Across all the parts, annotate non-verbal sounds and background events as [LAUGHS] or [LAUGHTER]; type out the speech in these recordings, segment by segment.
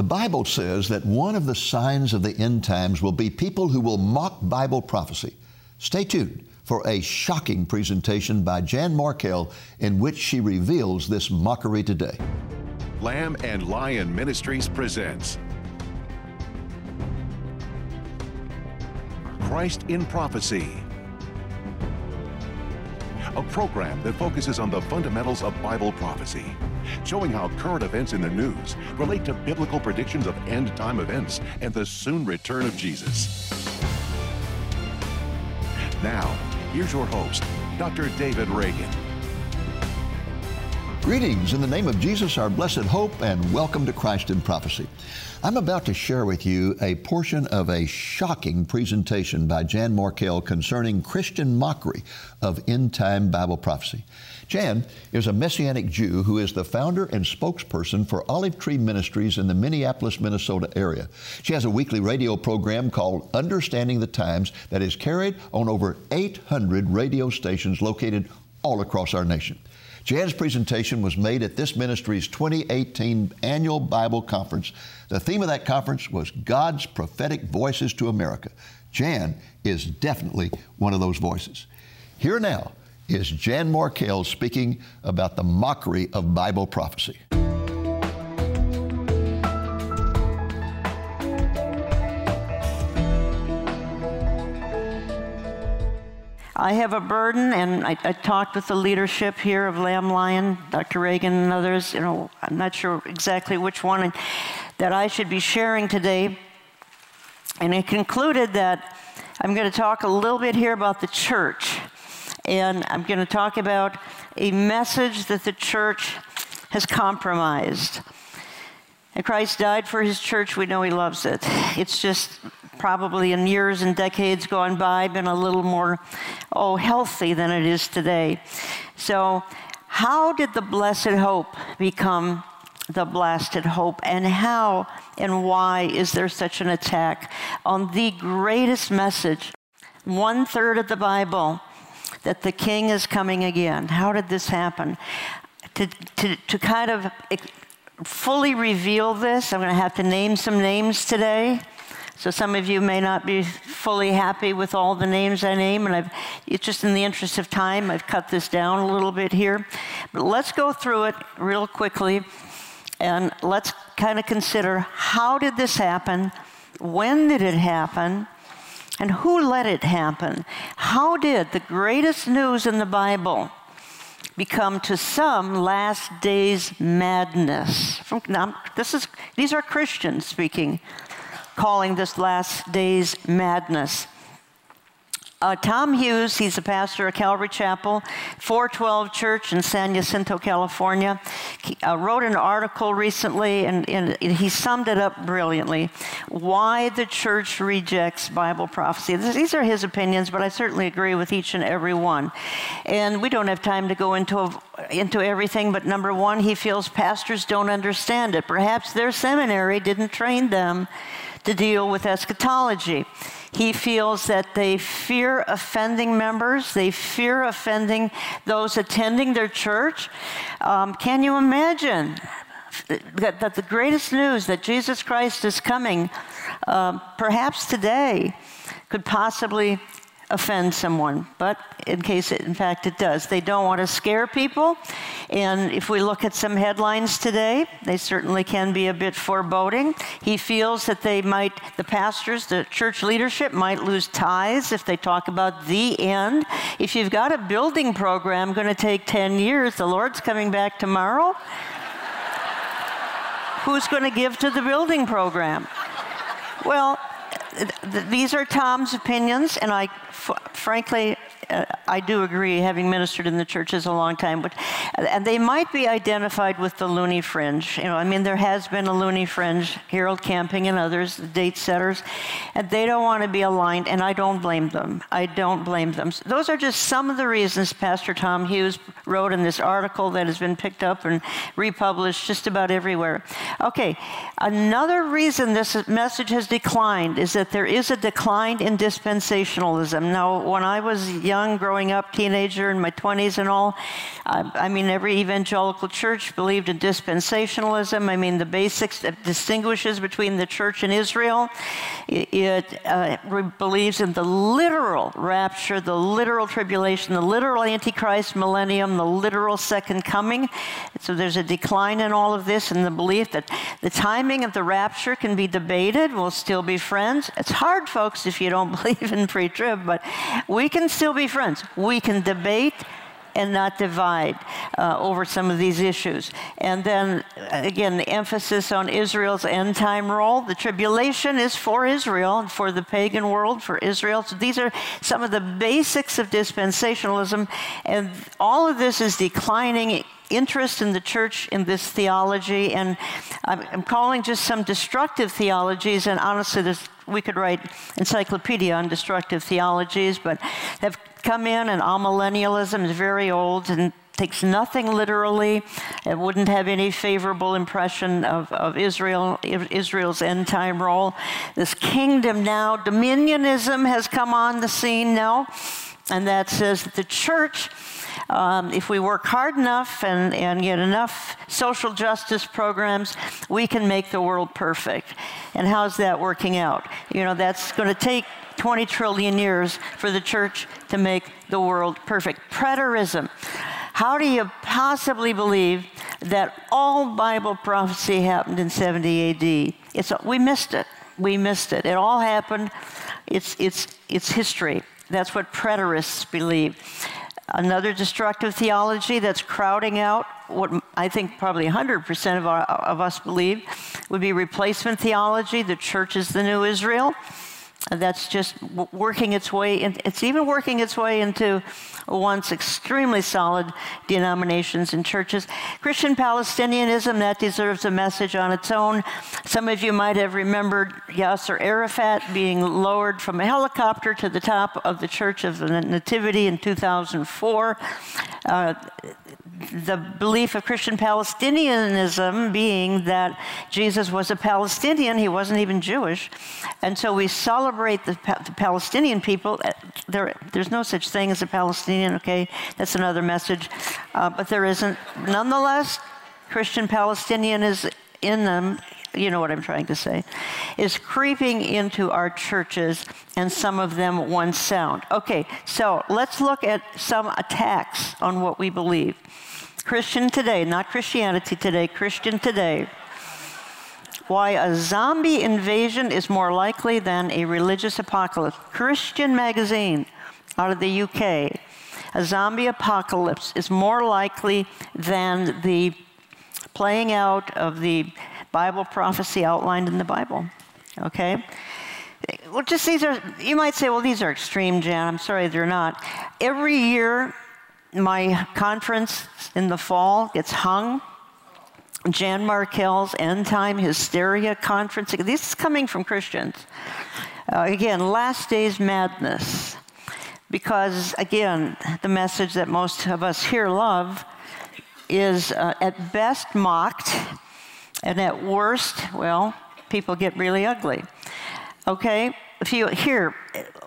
The Bible says that one of the signs of the end times will be people who will mock Bible prophecy. Stay tuned for a shocking presentation by Jan Markell in which she reveals this mockery today. Lamb and Lion Ministries presents Christ in Prophecy, a program that focuses on the fundamentals of Bible prophecy showing how current events in the news relate to biblical predictions of end time events and the soon return of Jesus. Now, here's your host, Dr. David Reagan. Greetings in the name of Jesus, our blessed hope, and welcome to Christ in Prophecy. I'm about to share with you a portion of a shocking presentation by Jan Markell concerning Christian mockery of end time Bible prophecy. Jan is a Messianic Jew who is the founder and spokesperson for Olive Tree Ministries in the Minneapolis, Minnesota area. She has a weekly radio program called Understanding the Times that is carried on over 800 radio stations located all across our nation. Jan's presentation was made at this ministry's 2018 annual Bible conference. The theme of that conference was God's prophetic voices to America. Jan is definitely one of those voices. Here now is Jan Markell speaking about the mockery of Bible prophecy. I have a burden, and I, I, talked with the leadership here of Lamb Lion, Dr. Reagan, and others. You know, I'm not sure exactly which one that I should be sharing today. And I concluded that I'm going to talk a little bit here about the church and I'm going to talk about a message that the church has compromised. And Christ died for his church. We know he loves it. It's just probably in years and decades gone by been a little more, oh, healthy than it is today. So, how did the blessed hope become the blasted hope? And how and why is there such an attack on the greatest message? One third of the Bible that the king is coming again. How did this happen? To, to, to kind of fully reveal this, I'm going to have to name some names today. So some of you may not be fully happy with all the names I name, and I've, it's just in the interest of time, I've cut this down a little bit here. But let's go through it real quickly, and let's kind of consider how did this happen? When did it happen? And who let it happen? How did the greatest news in the Bible become to some last days madness? From, now, this is, these are Christians speaking, calling this last days madness. Uh, Tom Hughes, he's a pastor at Calvary Chapel, 412 Church in San Jacinto, California, he, uh, wrote an article recently and, and, he summed it up brilliantly. Why the church rejects Bible prophecy. These are his opinions, but I certainly agree with each and every one. And we don't have time to go into, into everything, but number one, he feels pastors don't understand it. Perhaps their seminary didn't train them to deal with eschatology. He feels that they fear offending members, they fear offending those attending their church. Um, can you imagine that, that, the greatest news that Jesus Christ is coming, uh, perhaps today, could possibly offend someone, but in case it, in fact it does. They don't want to scare people. And if we look at some headlines today, they certainly can be a bit foreboding. He feels that they might, the pastors, the church leadership might lose ties if they talk about the end. If you've got a building program going to take 10 years, the Lord's coming back tomorrow. Who's going to give to the building program? Well, th- these are Tom's opinions, and I frankly I do agree, having ministered in the churches a long time, but, and they might be identified with the loony fringe. You know, I mean, there has been a loony fringe, Harold Camping and others, the date setters, and they don't want to be aligned, and I don't blame them. I don't blame them. So those are just some of the reasons Pastor Tom Hughes wrote in this article that has been picked up and republished just about everywhere. Okay, another reason this message has declined is that there is a decline in dispensationalism. Now, when I was young, young, growing up, teenager, in my 20s and all. I, I mean, every evangelical church believed in dispensationalism. I mean, the basics that distinguishes between the church and Israel. It, uh, believes in the literal rapture, the literal tribulation, the literal Antichrist millennium, the literal second coming. So there's a decline in all of this and the belief that the timing of the rapture can be debated. We'll still be friends. It's hard, folks, if you don't [LAUGHS] believe in pre trib, but we can still be friends. We can debate and not divide uh, over some of these issues. And then again, the emphasis on Israel's end time role. The tribulation is for Israel and for the pagan world, for Israel. So these are some of the basics of dispensationalism. And all of this is declining interest in the church in this theology, and I'm, I'm calling just some destructive theologies, and honestly, we could write encyclopedia on destructive theologies, but have come in, and amillennialism is very old and takes nothing literally. It wouldn't have any favorable impression of, of Israel, Israel's end time role. This kingdom now, dominionism has come on the scene now, and that says that the church um, if we work hard enough and, and get enough social justice programs, we can make the world perfect. And how's that working out? You know, that's going to take 20 trillion years for the church to make the world perfect. Preterism. How do you possibly believe that all Bible prophecy happened in 70 AD? It's, we missed it. We missed it. It all happened. It's, it's, it's history. That's what preterists believe. Another destructive theology that's crowding out what I think probably 100% of, our, of us believe would be replacement theology. The church is the new Israel. That's just working its way, in, it's even working its way into once extremely solid denominations and churches. Christian Palestinianism, that deserves a message on its own. Some of you might have remembered Yasser Arafat being lowered from a helicopter to the top of the Church of the Nativity in 2004. Uh, the belief of Christian Palestinianism being that Jesus was a Palestinian, he wasn't even Jewish. And so we celebrate the, the Palestinian people. Uh, there, there's no such thing as a Palestinian, okay? That's another message. Uh, but there isn't. Nonetheless, Christian Palestinian is in them you know what I'm trying to say, is creeping into our churches, and some of them one sound. Okay, so let's look at some attacks on what we believe. Christian today, not Christianity today, Christian today. Why a zombie invasion is more likely than a religious apocalypse. Christian magazine out of the UK. A zombie apocalypse is more likely than the playing out of the Bible prophecy outlined in the Bible. Okay? Well, just these are, you might say, well, these are extreme, Jan. I'm sorry they're not. Every year, my conference in the fall gets hung. Jan Markell's End Time Hysteria Conference. This is coming from Christians. Uh, again, last days madness. Because, again, the message that most of us here love is uh, at best mocked, and at worst, well, people get really ugly. Okay? If you hear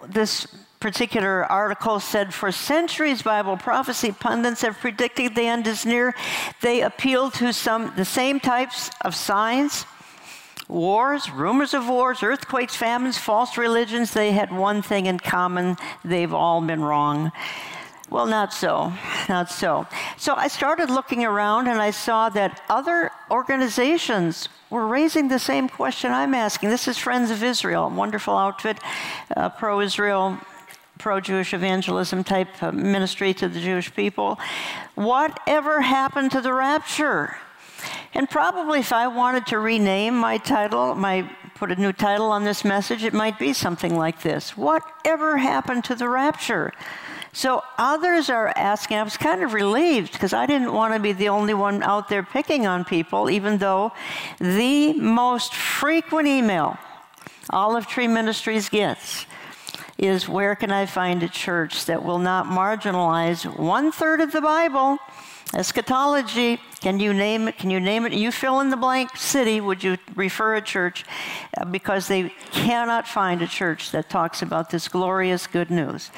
this particular article said for centuries bible prophecy pundits have predicted the end is near. They appeal to some the same types of signs wars rumors of wars earthquakes famines false religions. They had one thing in common. They've all been wrong. Well not so not so. So i started looking around and i saw that other organizations were raising the same question I'm asking. This is Friends of Israel, a wonderful outfit, uh, pro Israel pro Jewish evangelism type ministry to the Jewish people. Whatever happened to the rapture? And probably if I wanted to rename my title, my put a new title on this message, it might be something like this. Whatever happened to the rapture? So others are asking, I was kind of relieved because I didn't want to be the only one out there picking on people, even though the most frequent email Olive Tree Ministries gets is where can I find a church that will not marginalize one third of the Bible? Eschatology, can you name it? Can you name it? You fill in the blank city, would you refer a church? Uh, because they cannot find a church that talks about this glorious good news.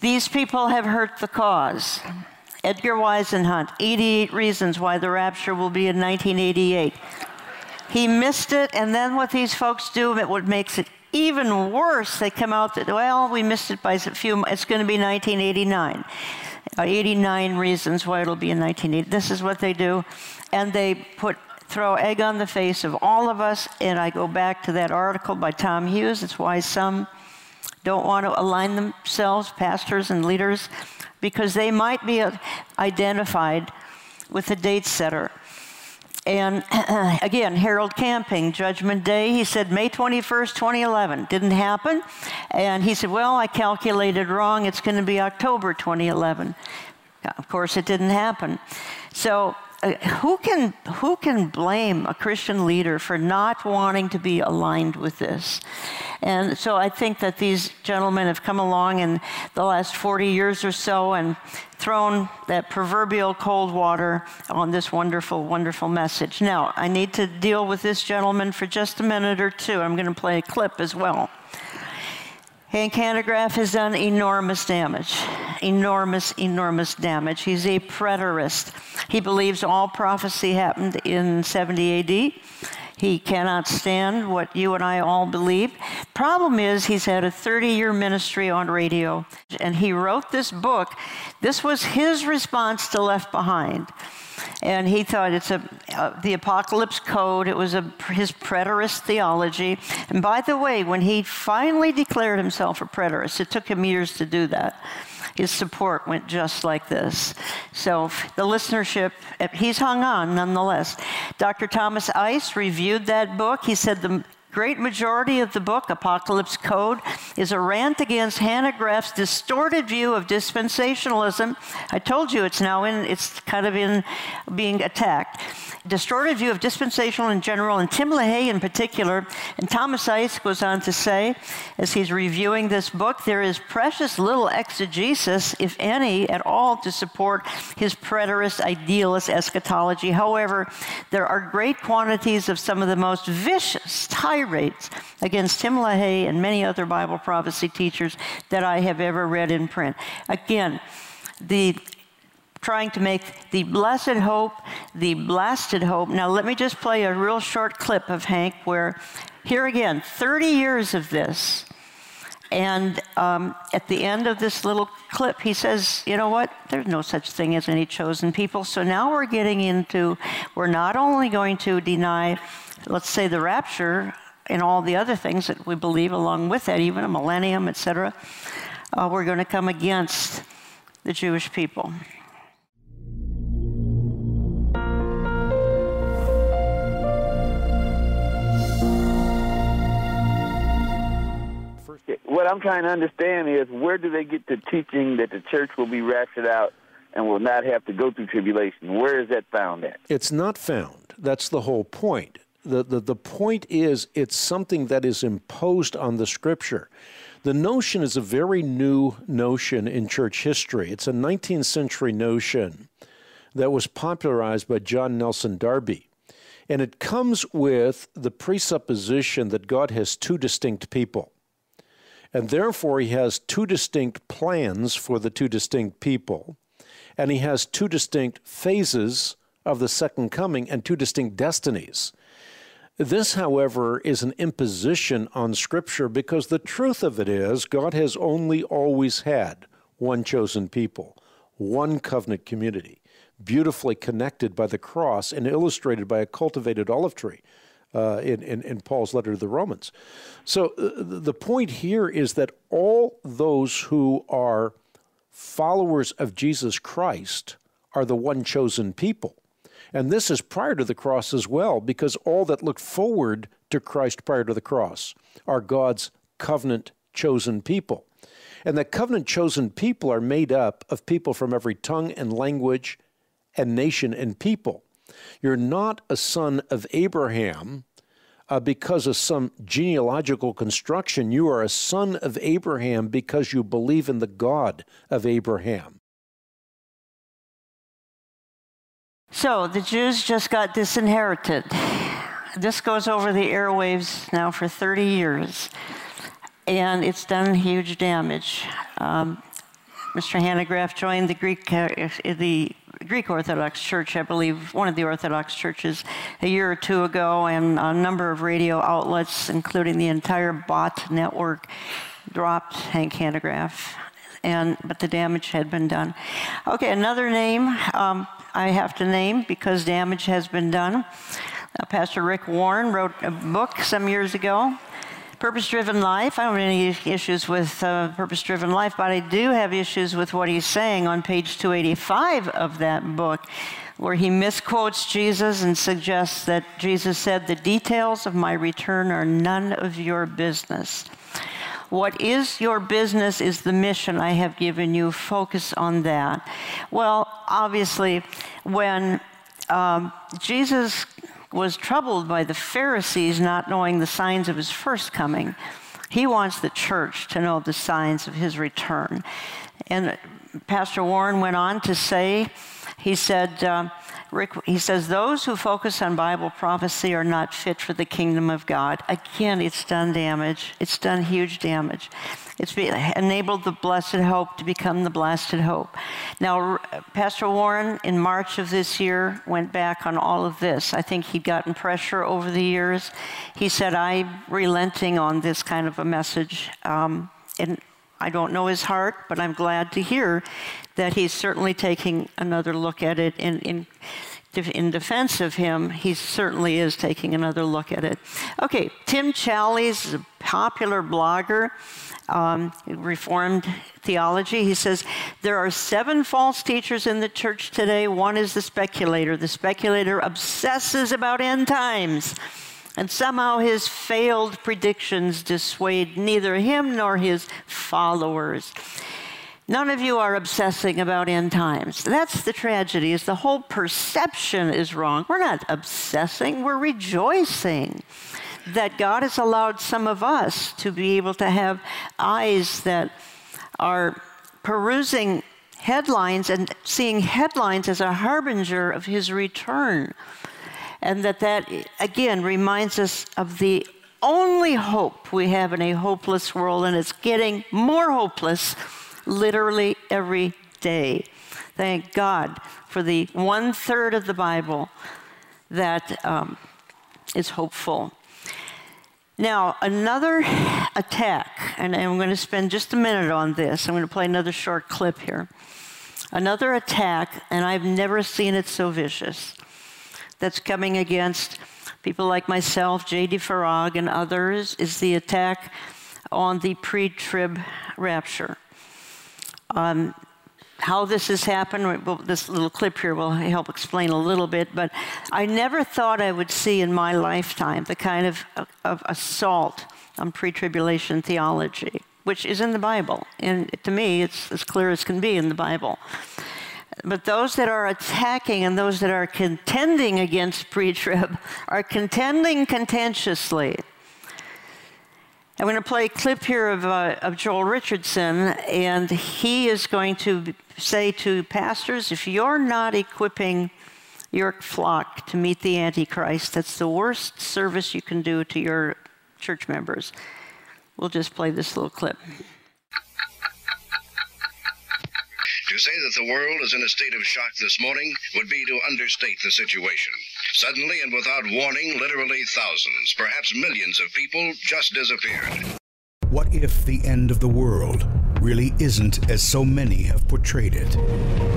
These people have hurt the cause. Edgar Whisenant, 88 Reasons Why the Rapture Will Be in 1988. He missed it, and then what these folks do, it what makes it even worse, they come out that, well, we missed it by a few, it's going to be 1989. Uh, 89 reasons why it'll be in 1980. This is what they do. And they put throw egg on the face of all of us. And I go back to that article by Tom Hughes. It's why some don't want to align themselves, pastors and leaders, because they might be identified with the date setter. And [CLEARS THROAT] again, Harold Camping, Judgment Day, he said May 21st, 2011. Didn't happen. And he said, Well, I calculated wrong. It's going to be October 2011. Of course, it didn't happen. So Uh, who can who can blame a Christian leader for not wanting to be aligned with this? And so I think that these gentlemen have come along in the last 40 years or so and thrown that proverbial cold water on this wonderful, wonderful message. Now, I need to deal with this gentleman for just a minute or two. I'm going to play a clip as well. Hank Hanegraaff has done enormous damage. Enormous, enormous damage. He's a preterist. He believes all prophecy happened in 70 AD. He cannot stand what you and I all believe. Problem is, he's had a 30 year ministry on radio, and he wrote this book. This was his response to Left Behind and he thought it's a, uh, the apocalypse code. It was a, his preterist theology. And by the way, when he finally declared himself a preterist, it took him years to do that. His support went just like this. So the listenership, he's hung on nonetheless. Dr. Thomas Ice reviewed that book. He said the great majority of the book, Apocalypse Code, is a rant against Hannah Hanegraaff's distorted view of dispensationalism. I told you it's now in, it's kind of in being attacked distorted view of dispensational in general, and Tim LaHaye in particular. And Thomas Ice goes on to say, as he's reviewing this book, there is precious little exegesis, if any, at all, to support his preterist, idealist eschatology. However, there are great quantities of some of the most vicious tirades against Tim LaHaye and many other Bible prophecy teachers that I have ever read in print. Again, the trying to make the blessed hope the blasted hope. Now, let me just play a real short clip of Hank where, here again, 30 years of this. And um, at the end of this little clip, he says, You know what? There's no such thing as any chosen people. So now we're getting into, we're not only going to deny, let's say, the rapture and all the other things that we believe along with that, even a millennium, etc., uh, we're going to come against the Jewish people. what I'm trying to understand is where do they get the teaching that the church will be raptured out and will not have to go through tribulation? Where is that found at? It's not found. That's the whole point. The, the, the point is it's something that is imposed on the scripture. The notion is a very new notion in church history. It's a 19th century notion that was popularized by John Nelson Darby. And it comes with the presupposition that God has two distinct people. And therefore, he has two distinct plans for the two distinct people. And he has two distinct phases of the second coming and two distinct destinies. This, however, is an imposition on Scripture because the truth of it is God has only always had one chosen people, one covenant community, beautifully connected by the cross and illustrated by a cultivated olive tree uh, in, in, in, Paul's letter to the Romans. So uh, the point here is that all those who are followers of Jesus Christ are the one chosen people. And this is prior to the cross as well, because all that look forward to Christ prior to the cross are God's covenant chosen people. And the covenant chosen people are made up of people from every tongue and language and nation and people. You're not a son of Abraham uh, because of some genealogical construction. You are a son of Abraham because you believe in the God of Abraham. So the Jews just got disinherited. This goes over the airwaves now for 30 years, and it's done huge damage. Um, Mr. Hanegraaff joined the Greek, uh, the Greek Orthodox Church, I believe, one of the Orthodox churches, a year or two ago, and a number of radio outlets, including the entire Bott network, dropped Hank Hanegraaff. And, but the damage had been done. Okay, another name um, I have to name because damage has been done. Uh, Pastor Rick Warren wrote a book some years ago Purpose Driven Life. I don't have any issues with uh, Purpose Driven Life, but I do have issues with what he's saying on page 285 of that book, where he misquotes Jesus and suggests that Jesus said, The details of my return are none of your business. What is your business is the mission I have given you. Focus on that. Well, obviously, when um, Jesus was troubled by the Pharisees not knowing the signs of his first coming. He wants the church to know the signs of his return. And Pastor Warren went on to say, he said, uh, he says, those who focus on Bible prophecy are not fit for the kingdom of God. Again, it's done damage. It's done huge damage. It's enabled the blessed hope to become the blasted hope. Now, Pastor Warren, in March of this year, went back on all of this. I think he'd gotten pressure over the years. He said, I'm relenting on this kind of a message. Um, and I don't know his heart, but I'm glad to hear that he's certainly taking another look at it in, in in defense of him, he certainly is taking another look at it. Okay, Tim Challies a popular blogger, um, Reformed theology. He says there are seven false teachers in the church today. One is the speculator. The speculator obsesses about end times. And somehow his failed predictions dissuade neither him nor his followers. None of you are obsessing about end times. That's the tragedy is the whole perception is wrong. We're not obsessing, we're rejoicing that God has allowed some of us to be able to have eyes that are perusing headlines and seeing headlines as a harbinger of his return and that that again reminds us of the only hope we have in a hopeless world, and it's getting more hopeless literally every day. Thank God for the one third of the Bible that um, is hopeful. Now, another attack, and I'm going to spend just a minute on this. I'm going to play another short clip here. Another attack, and I've never seen it so vicious that's coming against people like myself, J.D. Farag, and others is the attack on the pre trib rapture. Um, how this has happened, well, this little clip here will help explain a little bit, but I never thought I would see in my lifetime the kind of, of assault on pre tribulation theology, which is in the Bible. And to me, it's as clear as can be in the Bible. But those that are attacking and those that are contending against pre trib [LAUGHS] are contending contentiously. I'm going to play a clip here of, uh, of Joel Richardson, and he is going to say to pastors if you're not equipping your flock to meet the Antichrist, that's the worst service you can do to your church members. We'll just play this little clip. To say that the world is in a state of shock this morning would be to understate the situation. Suddenly and without warning, literally thousands, perhaps millions of people just disappeared. What if the end of the world really isn't as so many have portrayed it?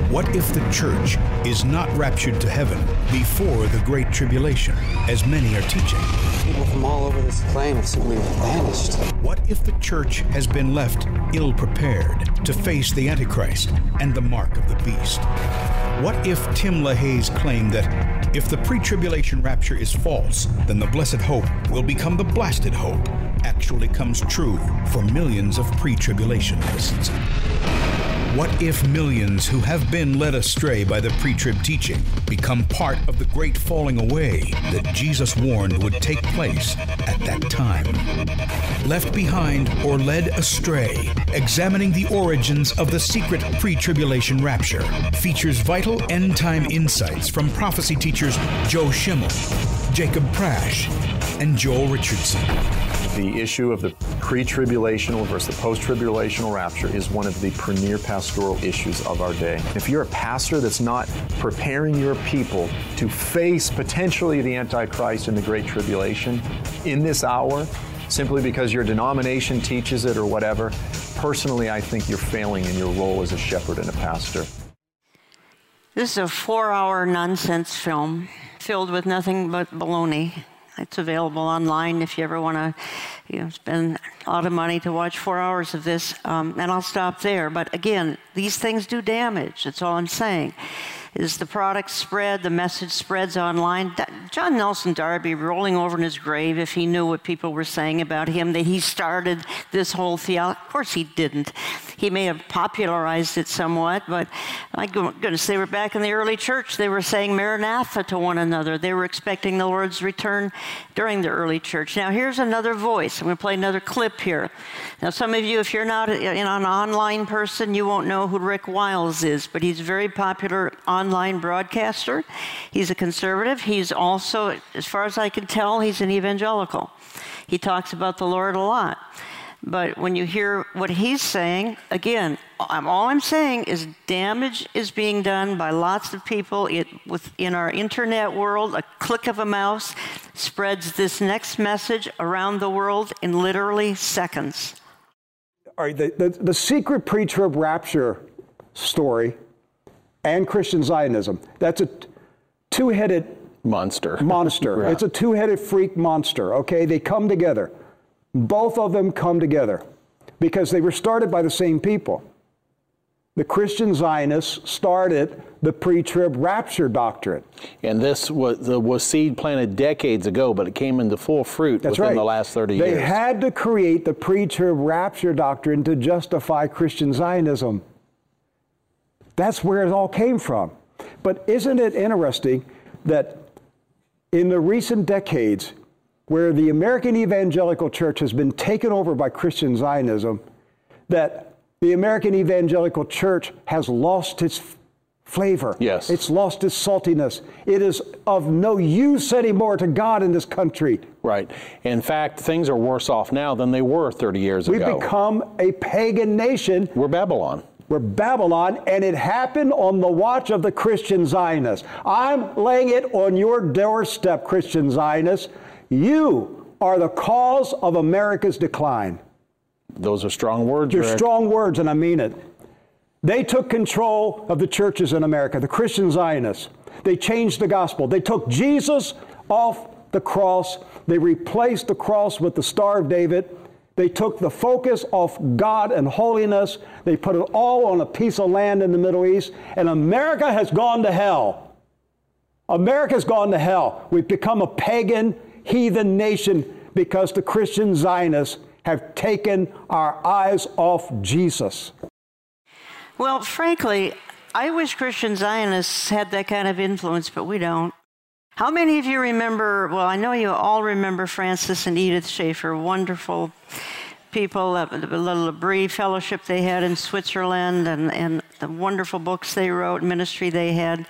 What if the church is not raptured to heaven before the Great Tribulation, as many are teaching? People from all over this planet simply vanished. What if the church has been left ill prepared to face the Antichrist and the mark of the beast? What if Tim LaHaye's claim that if the pre tribulation rapture is false, then the blessed hope will become the blasted hope actually comes true for millions of pre tribulationists? What if millions who have been led astray by the pre trib teaching become part of the great falling away that Jesus warned would take place at that time? Left behind or led astray, examining the origins of the secret pre tribulation rapture features vital end time insights from prophecy teachers Joe Schimmel, Jacob Prasch, and Joel Richardson the issue of the pre-tribulational versus the post-tribulational rapture is one of the premier pastoral issues of our day. If you're a pastor that's not preparing your people to face potentially the Antichrist in the Great Tribulation in this hour, simply because your denomination teaches it or whatever, personally, I think you're failing in your role as a shepherd and a pastor. This is a four hour nonsense film filled with nothing but baloney. It's available online if you ever want to you know, spend a lot of money to watch four hours of this. Um, and I'll stop there. But again, these things do damage. That's all I'm saying is the product spread, the message spreads online. John Nelson Darby rolling over in his grave if he knew what people were saying about him, that he started this whole theology. Of course, he didn't. He may have popularized it somewhat, but my goodness, they were back in the early church. They were saying Maranatha to one another. They were expecting the Lord's return during the early church. Now, here's another voice. I'm going to play another clip here. Now, some of you, if you're not an online person, you won't know who Rick Wiles is, but he's very popular on online broadcaster. He's a conservative. He's also, as far as I can tell, he's an evangelical. He talks about the Lord a lot. But when you hear what he's saying, again, I'm, all I'm saying is damage is being done by lots of people it, within our internet world. A click of a mouse spreads this next message around the world in literally seconds. All right, the, the, the secret pre trib rapture story and Christian Zionism. That's a two headed monster. [LAUGHS] Monster. yeah. It's a two headed freak monster, okay? They come together. Both of them come together because they were started by the same people. The Christian Zionists started the pre-trib rapture doctrine. And this was, the, was seed planted decades ago, but it came into full fruit That's within right. the last 30 they years. They had to create the pre-trib rapture doctrine to justify Christian Zionism. That's where it all came from. But isn't it interesting that in the recent decades, where the American evangelical church has been taken over by Christian Zionism, that the American evangelical church has lost its flavor. Yes. It's lost its saltiness. It is of no use anymore to God in this country. Right. In fact, things are worse off now than they were 30 years We've ago. We've become a pagan nation. We're Babylon. We're Babylon, and it happened on the watch of the Christian Zionists. I'm laying it on your doorstep, Christian Zionists. You are the cause of America's decline. Those are strong words. They're Rick. strong words, and I mean it. They took control of the churches in America, the Christian Zionists. They changed the gospel. They took Jesus off the cross. They replaced the cross with the Star of David. They took the focus off God and holiness. They put it all on a piece of land in the Middle East, and America has gone to hell. America's gone to hell. We've become a pagan, heathen nation because the Christian Zionists have taken our eyes off Jesus. Well, frankly, I wish Christian Zionists had that kind of influence, but we don't. How many of you remember? Well, I know you all remember Francis and Edith Schaeffer, wonderful people, the little L'Abri fellowship they had in Switzerland, and, and the wonderful books they wrote, ministry they had.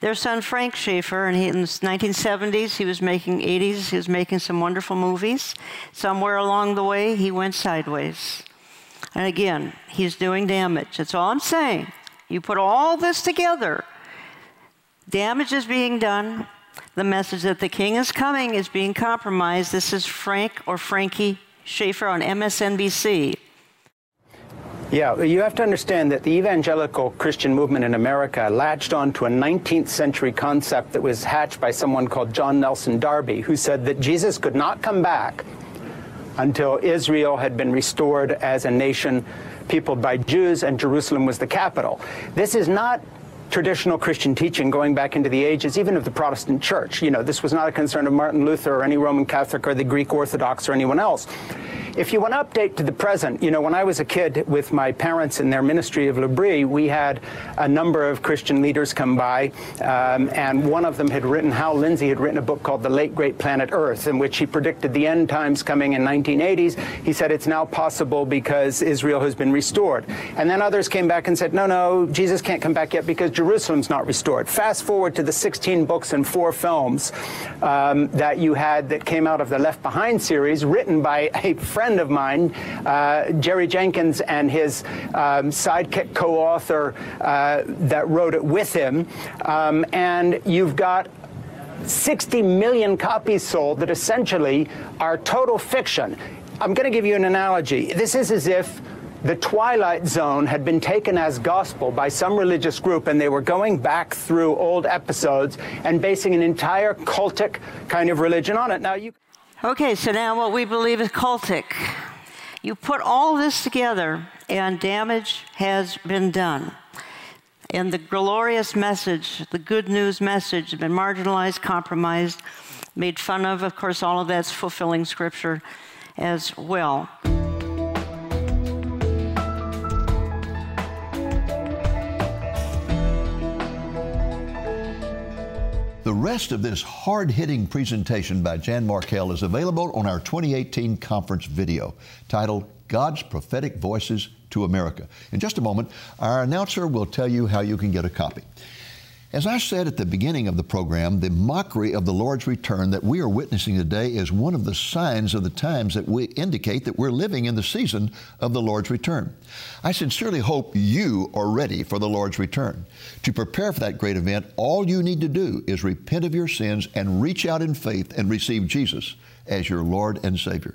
Their son Frank Schaeffer, and he, in the 1970s, he was making 80s, he was making some wonderful movies. Somewhere along the way, he went sideways. And again, he's doing damage. That's all I'm saying. You put all this together, damage is being done the message that the king is coming is being compromised. This is Frank or Frankie Schaeffer on MSNBC. Yeah, you have to understand that the evangelical Christian movement in America latched onto a 19th century concept that was hatched by someone called John Nelson Darby, who said that Jesus could not come back until Israel had been restored as a nation peopled by Jews and Jerusalem was the capital. This is not traditional Christian teaching going back into the ages, even of the Protestant church. You know, this was not a concern of Martin Luther or any Roman Catholic or the Greek Orthodox or anyone else. If you want to update to the present, you know, when I was a kid with my parents in their ministry of L'Abri, we had a number of Christian leaders come by, um, and one of them had written, Hal Lindsey had written a book called The Late Great Planet Earth, in which he predicted the end times coming in 1980s. He said it's now possible because Israel has been restored. And then others came back and said, no, no, Jesus can't come back yet because Jerusalem's not restored. Fast forward to the 16 books and four films um, that you had that came out of the Left Behind series, written by a friend of mine, uh, Jerry Jenkins, and his um, sidekick co author uh, that wrote it with him. Um, and you've got 60 million copies sold that essentially are total fiction. I'm going to give you an analogy. This is as if the Twilight Zone had been taken as gospel by some religious group, and they were going back through old episodes and basing an entire cultic kind of religion on it. Now, you. Okay, so now what we believe is cultic. You put all this together, and damage has been done. And the glorious message, the good news message, has been marginalized, compromised, made fun of. Of course, all of that's fulfilling scripture as well. Rest of this hard hitting presentation by Jan Markell is available on our 2018 conference video titled God's Prophetic Voices to America. In just a moment, our announcer will tell you how you can get a copy. As I said at the beginning of the program, the mockery of the Lord's return that we are witnessing today is one of the signs of the times that we indicate that we're living in the season of the Lord's return. I sincerely hope you are ready for the Lord's return. To prepare for that great event, all you need to do is repent of your sins and reach out in faith and receive Jesus as your Lord and Savior.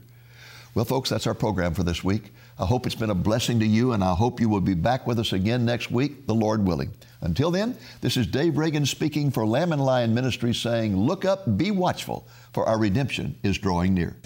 Well, folks, that's our program for this week. I hope it's been a blessing to you, and I hope you will be back with us again next week, the Lord willing. Until then, this is Dave Reagan speaking for Lamb and Lion Ministries saying, Look up, be watchful, for our redemption is drawing near.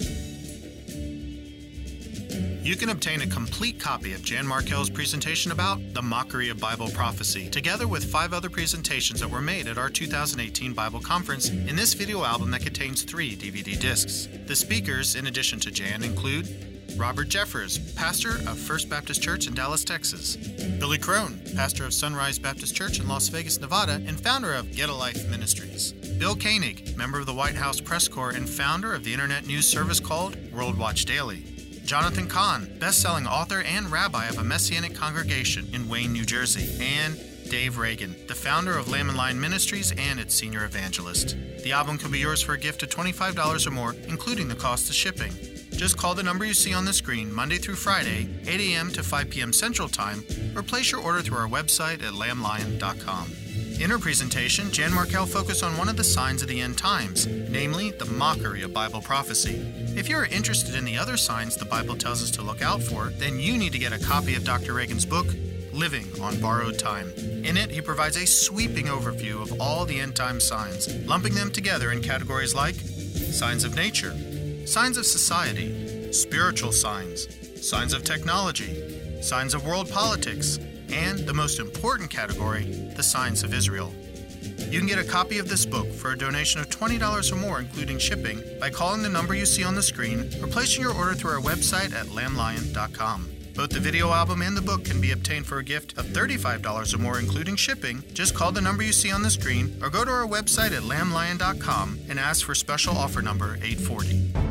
You can obtain a complete copy of Jan Markell's presentation about the mockery of Bible prophecy, together with five other presentations that were made at our 2018 Bible Conference in this video album that contains three DVD discs. The speakers, in addition to Jan, include Robert Jeffress, pastor of First Baptist Church in Dallas, Texas. Billy Crone, pastor of Sunrise Baptist Church in Las Vegas, Nevada, and founder of Get a Life Ministries. Bill Koenig, member of the White House Press Corps and founder of the internet news service called World Watch Daily. Jonathan Cahn, best-selling author and rabbi of a Messianic congregation in Wayne, New Jersey, and Dave Reagan, the founder of Lamb and Lion Ministries and its senior evangelist. The album can be yours for a gift of $25 or more, including the cost of shipping. Just call the number you see on the screen Monday through Friday, 8 a.m. to 5 p.m. Central Time, or place your order through our website at lamblion.com. In her presentation, Jan Markell focused on one of the signs of the end times, namely the mockery of Bible prophecy. If you are interested in the other signs the Bible tells us to look out for, then you need to get a copy of Dr. Reagan's book, Living on Borrowed Time. In it, he provides a sweeping overview of all the end time signs, lumping them together in categories like signs of nature, signs of society, spiritual signs, signs of technology, signs of world politics, and the most important category, the signs of Israel. You can get a copy of this book for a donation of $20 or more, including shipping, by calling the number you see on the screen or placing your order through our website at lamblion.com. Both the video album and the book can be obtained for a gift of $35 or more, including shipping. Just call the number you see on the screen or go to our website at lamblion.com and ask for special offer number 840.